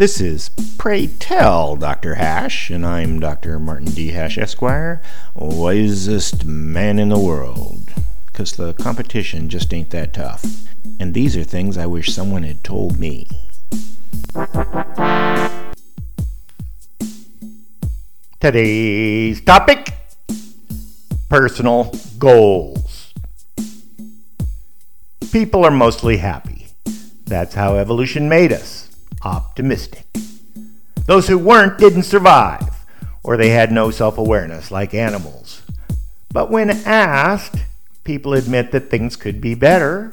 This is Pray Tell Dr. Hash, and I'm Dr. Martin D. Hash, Esquire, wisest man in the world. Because the competition just ain't that tough. And these are things I wish someone had told me. Today's topic personal goals. People are mostly happy. That's how evolution made us optimistic. Those who weren't didn't survive, or they had no self awareness like animals. But when asked, people admit that things could be better.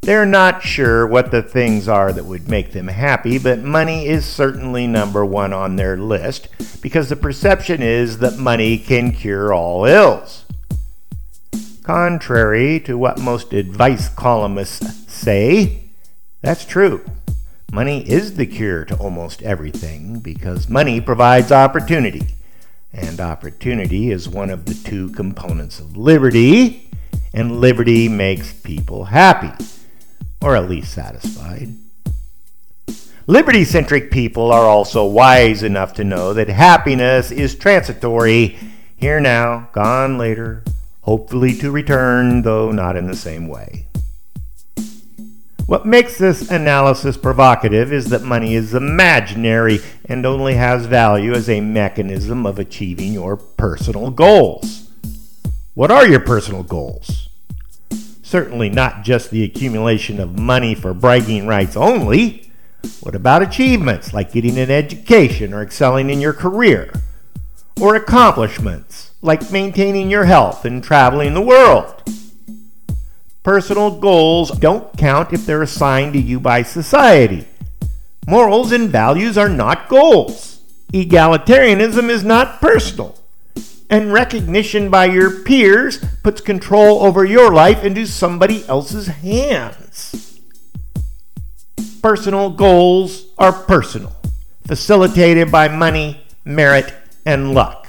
They're not sure what the things are that would make them happy, but money is certainly number one on their list because the perception is that money can cure all ills. Contrary to what most advice columnists say, that's true. Money is the cure to almost everything because money provides opportunity. And opportunity is one of the two components of liberty, and liberty makes people happy, or at least satisfied. Liberty centric people are also wise enough to know that happiness is transitory, here now, gone later, hopefully to return, though not in the same way. What makes this analysis provocative is that money is imaginary and only has value as a mechanism of achieving your personal goals. What are your personal goals? Certainly not just the accumulation of money for bragging rights only. What about achievements like getting an education or excelling in your career? Or accomplishments like maintaining your health and traveling the world? Personal goals don't count if they're assigned to you by society. Morals and values are not goals. Egalitarianism is not personal. And recognition by your peers puts control over your life into somebody else's hands. Personal goals are personal, facilitated by money, merit, and luck.